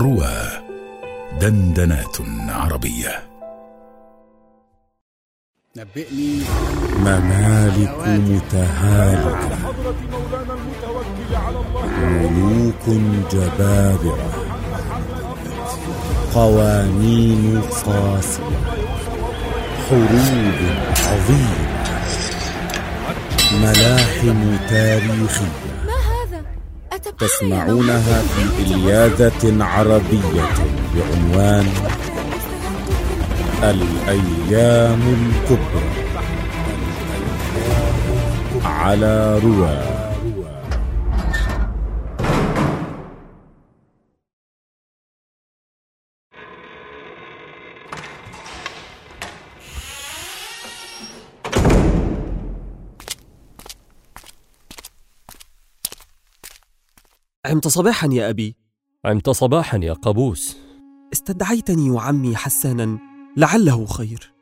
روى دندنات عربية. نبئني ممالك متهالكة ملوك جبابرة قوانين قاسية حروب عظيمة. ملاحم؟ أتبقى تسمعونها في إلياذة عربية بعنوان الأيام الكبرى على رواه عمت صباحا يا أبي. عمت صباحا يا قابوس. استدعيتني وعمي حسانا لعله خير.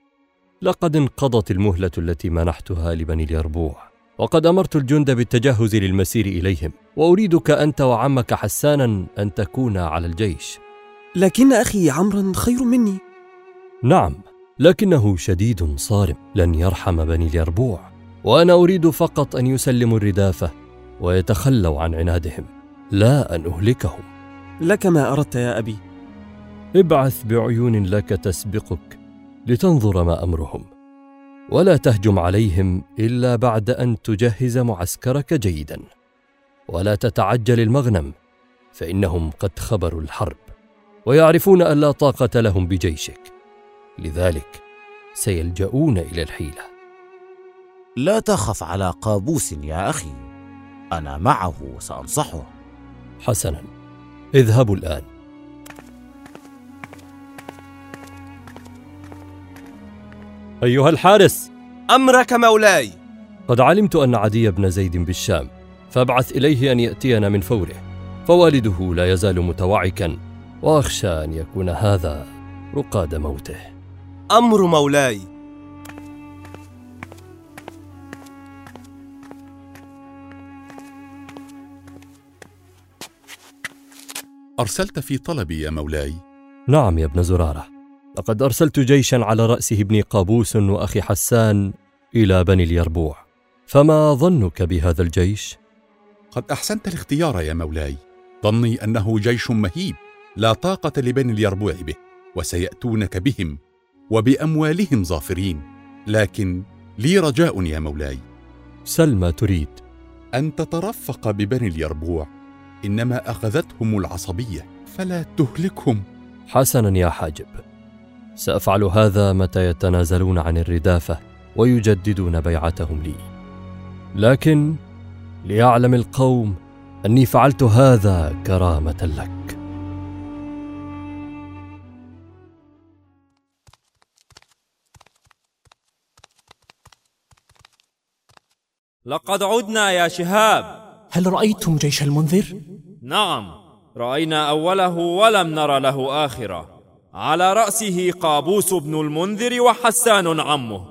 لقد انقضت المهلة التي منحتها لبني اليربوع وقد أمرت الجند بالتجهز للمسير إليهم وأريدك أنت وعمك حسانا أن تكونا على الجيش. لكن أخي عمرا خير مني. نعم لكنه شديد صارم لن يرحم بني اليربوع وأنا أريد فقط أن يسلموا الردافة ويتخلوا عن عنادهم. لا أن أهلكهم. لك ما أردت يا أبي. ابعث بعيون لك تسبقك لتنظر ما أمرهم. ولا تهجم عليهم إلا بعد أن تجهز معسكرك جيدا. ولا تتعجل المغنم فإنهم قد خبروا الحرب ويعرفون أن لا طاقة لهم بجيشك. لذلك سيلجؤون إلى الحيلة. لا تخف على قابوس يا أخي. أنا معه وسأنصحه. حسنا. اذهبوا الآن. أيها الحارس. أمرك مولاي. قد علمت أن عدي بن زيد بالشام فابعث إليه أن يأتينا من فوره. فوالده لا يزال متوعكا وأخشى أن يكون هذا رقاد موته. أمر مولاي. أرسلت في طلبي يا مولاي؟ نعم يا ابن زرارة. لقد أرسلت جيشا على رأسه ابن قابوس وأخي حسان إلى بني اليربوع. فما ظنك بهذا الجيش؟ قد أحسنت الاختيار يا مولاي. ظني أنه جيش مهيب لا طاقة لبني اليربوع به وسيأتونك بهم وبأموالهم ظافرين. لكن لي رجاء يا مولاي. سل ما تريد. أن تترفق ببني اليربوع. إنما أخذتهم العصبية. فلا تهلكهم. حسنا يا حاجب. سأفعل هذا متى يتنازلون عن الردافة ويجددون بيعتهم لي. لكن ليعلم القوم أني فعلت هذا كرامة لك. لقد عدنا يا شهاب. هل رأيتم جيش المنذر؟ نعم رأينا أوله ولم نر له آخرة. على رأسه قابوس بن المنذر وحسان عمه.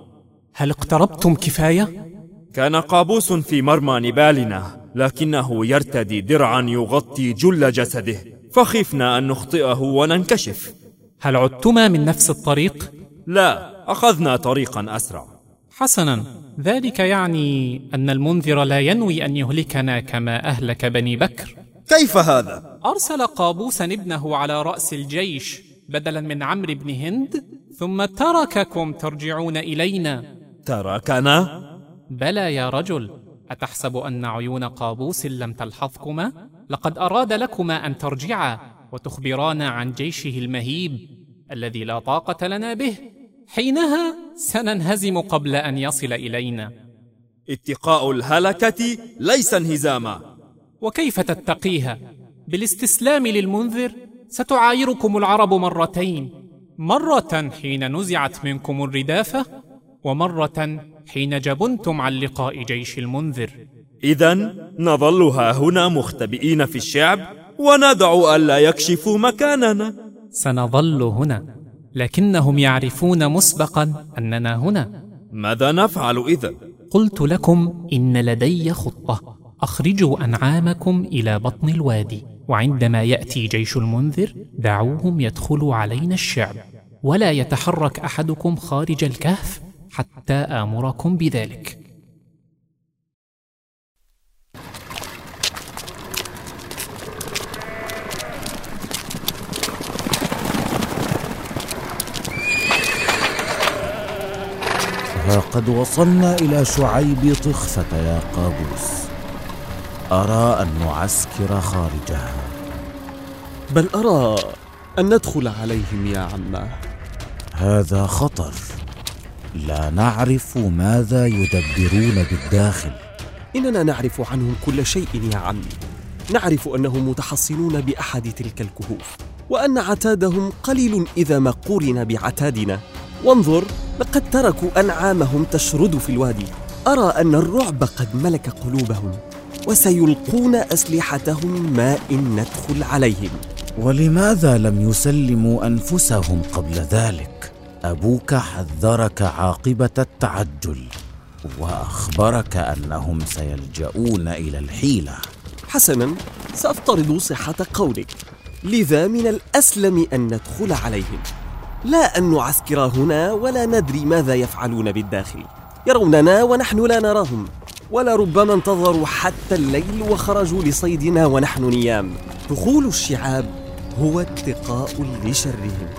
هل اقتربتم كفاية؟ كان قابوس في مرمى نبالنا لكنه يرتدي درعا يغطي جل جسده. فخفنا أن نخطئه وننكشف. هل عدتما من نفس الطريق؟ لا أخذنا طريقا أسرع. حسنا. ذلك يعني أن المنذر لا ينوي أن يهلكنا كما أهلك بني بكر. كيف هذا؟ أرسل قابوسا ابنه على رأس الجيش بدلا من عمرو بن هند ثم ترككم ترجعون إلينا. تركنا؟ بلى يا رجل أتحسب أن عيون قابوس لم تلحظكما؟ لقد أراد لكما أن ترجعا وتخبرانا عن جيشه المهيب الذي لا طاقة لنا به. حينها سننهزم قبل أن يصل إلينا. اتقاء الهلكة ليس انهزاما. وكيف تتقيها بالاستسلام للمنذر ستعايركم العرب مرتين. مرة حين نزعت منكم الردافة ومرة حين جبنتم عن لقاء جيش المنذر. اذا نظل ها هنا مختبئين في الشعب وندع الا يكشفوا مكاننا. سنظل هنا. لكنهم يعرفون مسبقا أننا هنا. ماذا نفعل اذا قلت لكم إن لدي خطة. أخرجوا أنعامكم إلى بطن الوادي. وعندما يأتي جيش المنذر دعوهم يدخلوا علينا الشعب. ولا يتحرك أحدكم خارج الكهف حتى آمركم بذلك ها قد وصلنا إلى شعيب طخفة يا قابوس. أرى أن نعسكر خارجها. بل أرى أن ندخل عليهم يا عماه هذا خطر. لا نعرف ماذا يدبرون بالداخل. إننا نعرف عنهم كل شيء يا عمي نعرف أنهم متحصنون بأحد تلك الكهوف وأن عتادهم قليل إذا ما قورن بعتادنا. وانظر لقد تركوا أنعامهم تشرد في الوادي. أرى أن الرعب قد ملك قلوبهم وسيلقون أسلحتهم ما إن ندخل عليهم. ولماذا لم يسلموا أنفسهم قبل ذلك؟ أبوك حذرك عاقبة التعجل وأخبرك أنهم سيلجؤون إلى الحيلة. حسنا سأفترض صحة قولك. لذا من الأسلم أن ندخل عليهم. لا أن نعسكر هنا ولا ندري ماذا يفعلون بالداخل. يروننا ونحن لا نراهم ولربما انتظروا حتى الليل وخرجوا لصيدنا ونحن نيام. دخول الشعاب هو اتقاء لشرهم.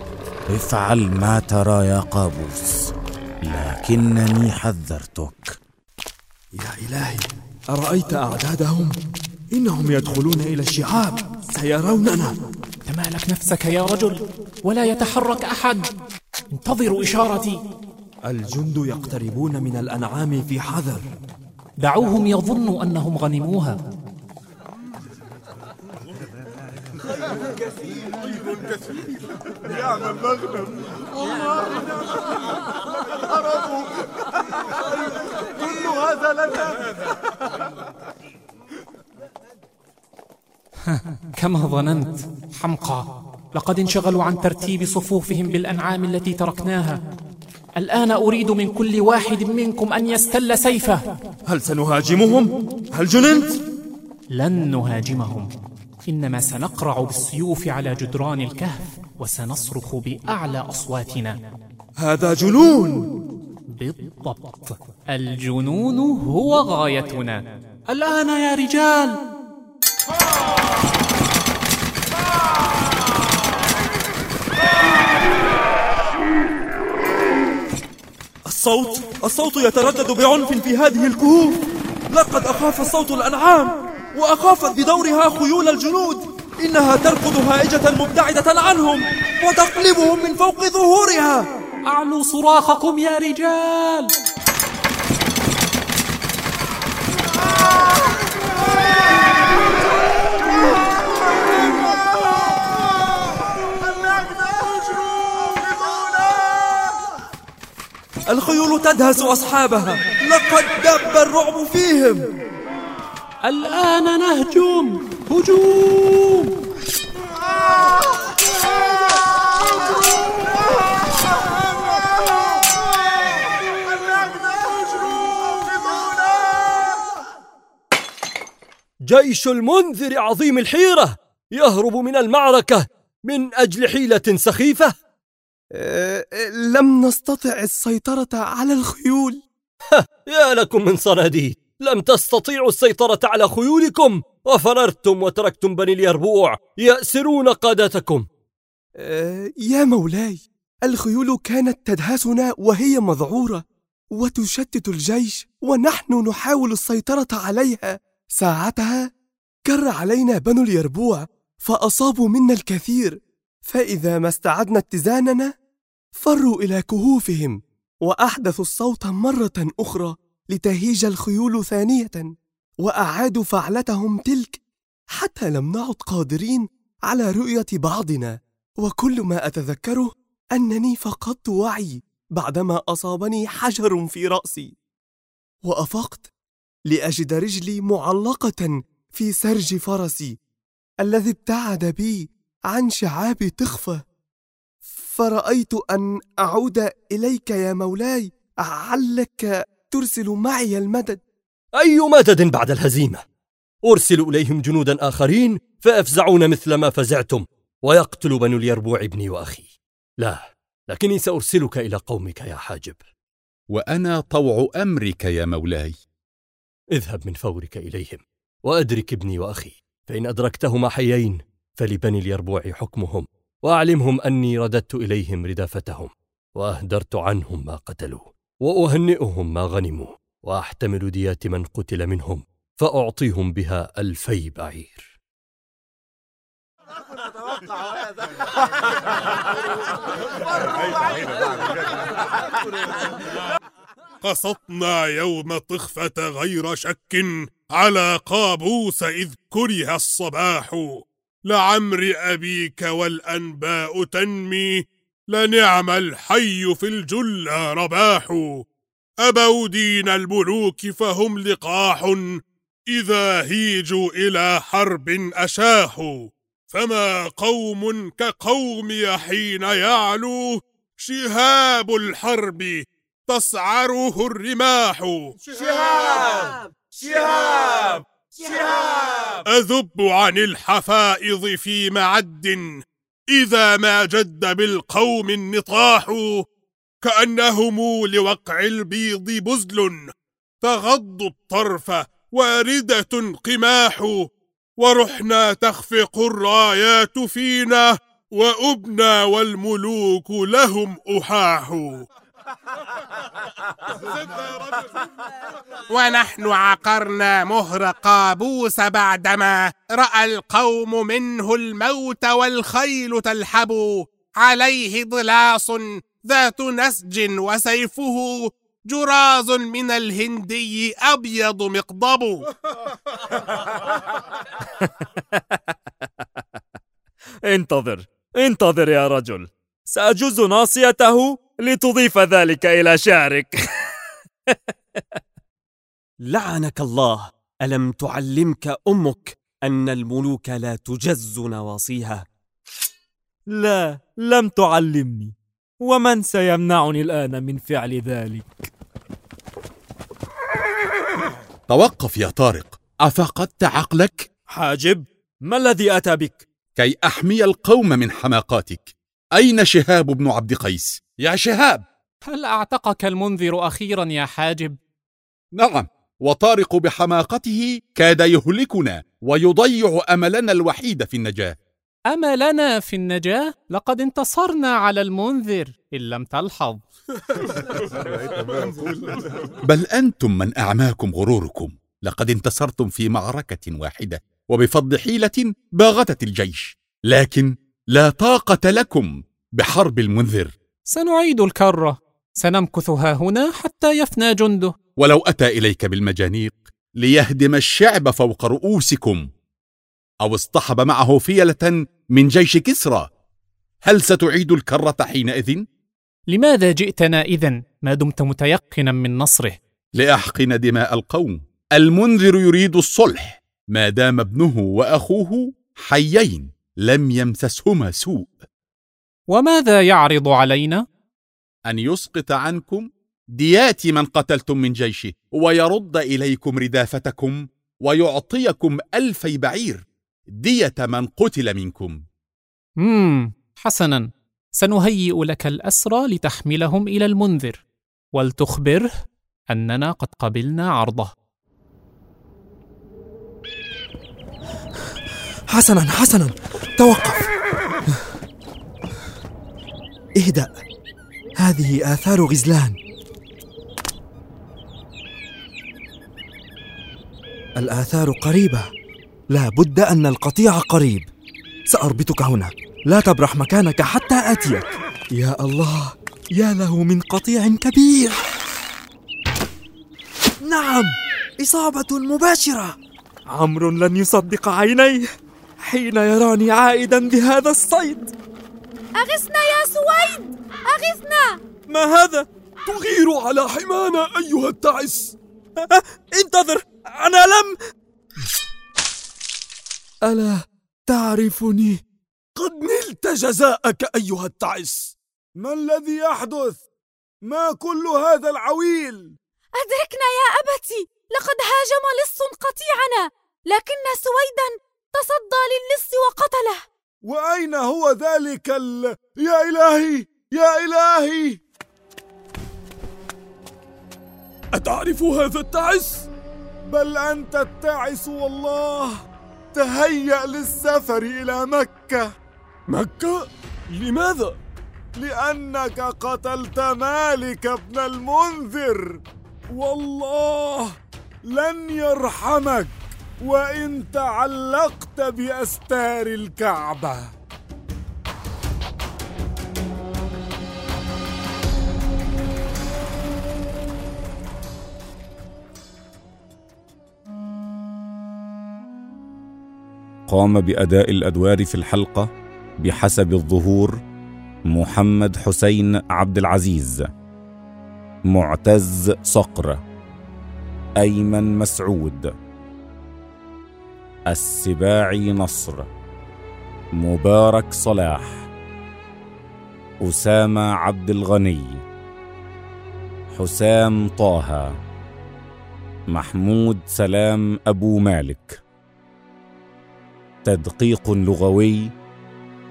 افعل ما ترى يا قابوس لكنني حذرتك. يا إلهي أرأيت أعدادهم؟ إنهم يدخلون إلى الشعاب سيروننا. تمالك نفسك يا رجل ولا يتحرك أحد. انتظروا إشارتي. الجند يقتربون من الأنعام في حذر. دعوهم يظنوا أنهم غنموها. كل هذا لنا كما ظننت. حمقى. لقد انشغلوا عن ترتيب صفوفهم بالأنعام التي تركناها. الآن أريد من كل واحد منكم أن يستل سيفه. هل سنهاجمهم؟ هل جننت؟ لن نهاجمهم. إنما سنقرع بالسيوف على جدران الكهف وسنصرخ بأعلى أصواتنا. هذا جنون. بالضبط. الجنون هو غايتنا. الآن يا رجال الصوت؟ الصوت يتردد بعنف في هذه الكهوف. لقد أخاف الصوت الأنعام وأخافت بدورها خيول الجنود. إنها تركض هائجة مبتعدة عنهم وتقلبهم من فوق ظهورها. أعلوا صراخكم يا رجال. الخيول تدهس أصحابها. لقد دب الرعب فيهم. الآن نهجم هجوم. جيش المنذر عظيم الحيرة يهرب من المعركة من أجل حيلة سخيفة. لم نستطع السيطرة على الخيول. يا لكم من صناديد. لم تستطيعوا السيطرة على خيولكم؟ وفررتم وتركتم بني اليربوع يأسرون قادتكم. أه يا مولاي الخيول كانت تدهسنا وهي مذعورة وتشتت الجيش ونحن نحاول السيطرة عليها. ساعتها كر علينا بنو اليربوع فأصابوا منا الكثير. فإذا ما استعدنا اتزاننا فروا إلى كهوفهم وأحدثوا الصوت مرة أخرى لتهيج الخيول ثانية وأعادوا فعلتهم تلك حتى لم نعد قادرين على رؤية بعضنا. وكل ما أتذكره أنني فقدت وعي بعدما أصابني حجر في رأسي. وأفقت لأجد رجلي معلقة في سرج فرسي الذي ابتعد بي عن شعاب تخفى فرأيت أن أعود إليك يا مولاي علك ترسل معي المدد. أي مدد بعد الهزيمة؟ أرسل إليهم جنودا آخرين فيفزعون مثل ما فزعتم ويقتل بنو اليربوع ابني وأخي. لا لكني سأرسلك إلى قومك يا حاجب. وأنا طوع أمرك يا مولاي. اذهب من فورك إليهم وأدرك ابني وأخي فإن أدركتهما حيين فلبني اليربوع حكمهم. وأعلمهم أني رددت إليهم ردافتهم وأهدرت عنهم ما قتلوا وأهنئهم ما غنموا وأحتمل ديات من قتل منهم فأعطيهم بها ألفي بعير. قصدنا يوم طخفة غير شك على قابوس إذ كره الصباح. لعمر أبيك والأنباء تنمي لنعم الحي في الجلى رباح. أبوا دين الملوك فهم لقاح إذا هيجوا إلى حرب أشاحوا فما قوم كقومي حين يعلو شهاب الحرب تسعره الرماح. شهاب! شهاب! شهاب! أذب عن الحفائظ في معد إذا ما جد بالقوم النطاح كأنهم لوقع البيض بزل تغض الطرف واردة قماح ورحنا تخفق الرايات فينا وأبنى والملوك لهم أحاح. ونحن عقرنا مهر قابوس بعدما رأى القوم منه الموت والخيل تلحب. عليه ضلاص ذات نسج وسيفه. جراز من الهندي أبيض مقضب. انتظر انتظر يا رجل. سأجز ناصيته؟ لتضيف ذلك إلى شعرك. لعنك الله. ألم تعلمك أمك أن الملوك لا تجز نواصيها لا لم تعلمني. ومن سيمنعني الآن من فعل ذلك؟ توقف يا طارق. أفقدت عقلك؟ حاجب ما الذي أتى بك؟ كي أحمي القوم من حماقاتك. أين شهاب بن عبد قيس؟ يا شهاب! هل أعتقك المنذر أخيرا يا حاجب؟ نعم وطارق بحماقته كاد يهلكنا ويضيع أملنا الوحيد في النجاة. أملنا في النجاة؟ لقد انتصرنا على المنذر إن لم تلحظ. بل أنتم من أعماكم غروركم. لقد انتصرتم في معركة واحدة وبفضل حيلة باغتت الجيش. لكن لا طاقة لكم بحرب المنذر. سنعيد الكرة. سنمكث ها هنا حتى يفنى جنده. ولو أتى إليك بالمجانيق ليهدم الشعب فوق رؤوسكم. أو اصطحب معه فيلة من جيش كسرى. هل ستعيد الكرة حينئذ؟ لماذا جئتنا إذن؟ ما دمت متيقنا من نصره؟ لأحقن دماء القوم. المنذر يريد الصلح. ما دام ابنه وأخوه حيين لم يمسسهما سوء. وماذا يعرض علينا؟ أن يسقط عنكم ديات من قتلتم من جيشه ويرد إليكم ردافتكم ويعطيكم ألفي بعير دية من قتل منكم. مم حسنا. سنهيئ لك الأسرى لتحملهم إلى المنذر ولتخبره أننا قد قبلنا عرضه. حسنا حسنا. توقف. اهدأ. هذه آثار غزلان. الآثار قريبة. لا بد أن القطيع قريب. سأربطك هنا. لا تبرح مكانك حتى آتيك. يا الله يا له من قطيع كبير. نعم إصابة مباشرة. عمرو لن يصدق عينيه حين يراني عائدا بهذا الصيد. أغثنا يا سويد أغثنا ما هذا؟ تغير على حمانا أيها التعس انتظر أنا لم ألا تعرفني؟ قد نلت جزاءك أيها التعس ما الذي يحدث؟ ما كل هذا العويل؟ أدركنا يا أبتي لقد هاجم لص قطيعنا لكن سويدا تصدى للص وقتله وأين هو ذلك ال... يا إلهي! يا إلهي! أتعرف هذا التعس؟ بل أنت التعس والله! تهيأ للسفر إلى مكة! مكة؟ لماذا؟ لأنك قتلت مالك ابن المنذر! والله لن يرحمك! وإن تعلقت بأستار الكعبة. قام بأداء الأدوار في الحلقة بحسب الظهور محمد حسين عبد العزيز معتز صقر أيمن مسعود. السباعي نصر مبارك صلاح أسامة عبد الغني حسام طه محمود سلام أبو مالك. تدقيق لغوي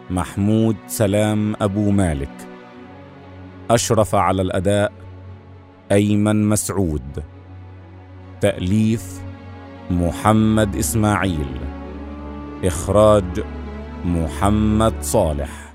محمود سلام أبو مالك. أشرف على الأداء أيمن مسعود. تأليف محمد إسماعيل. إخراج محمد صالح.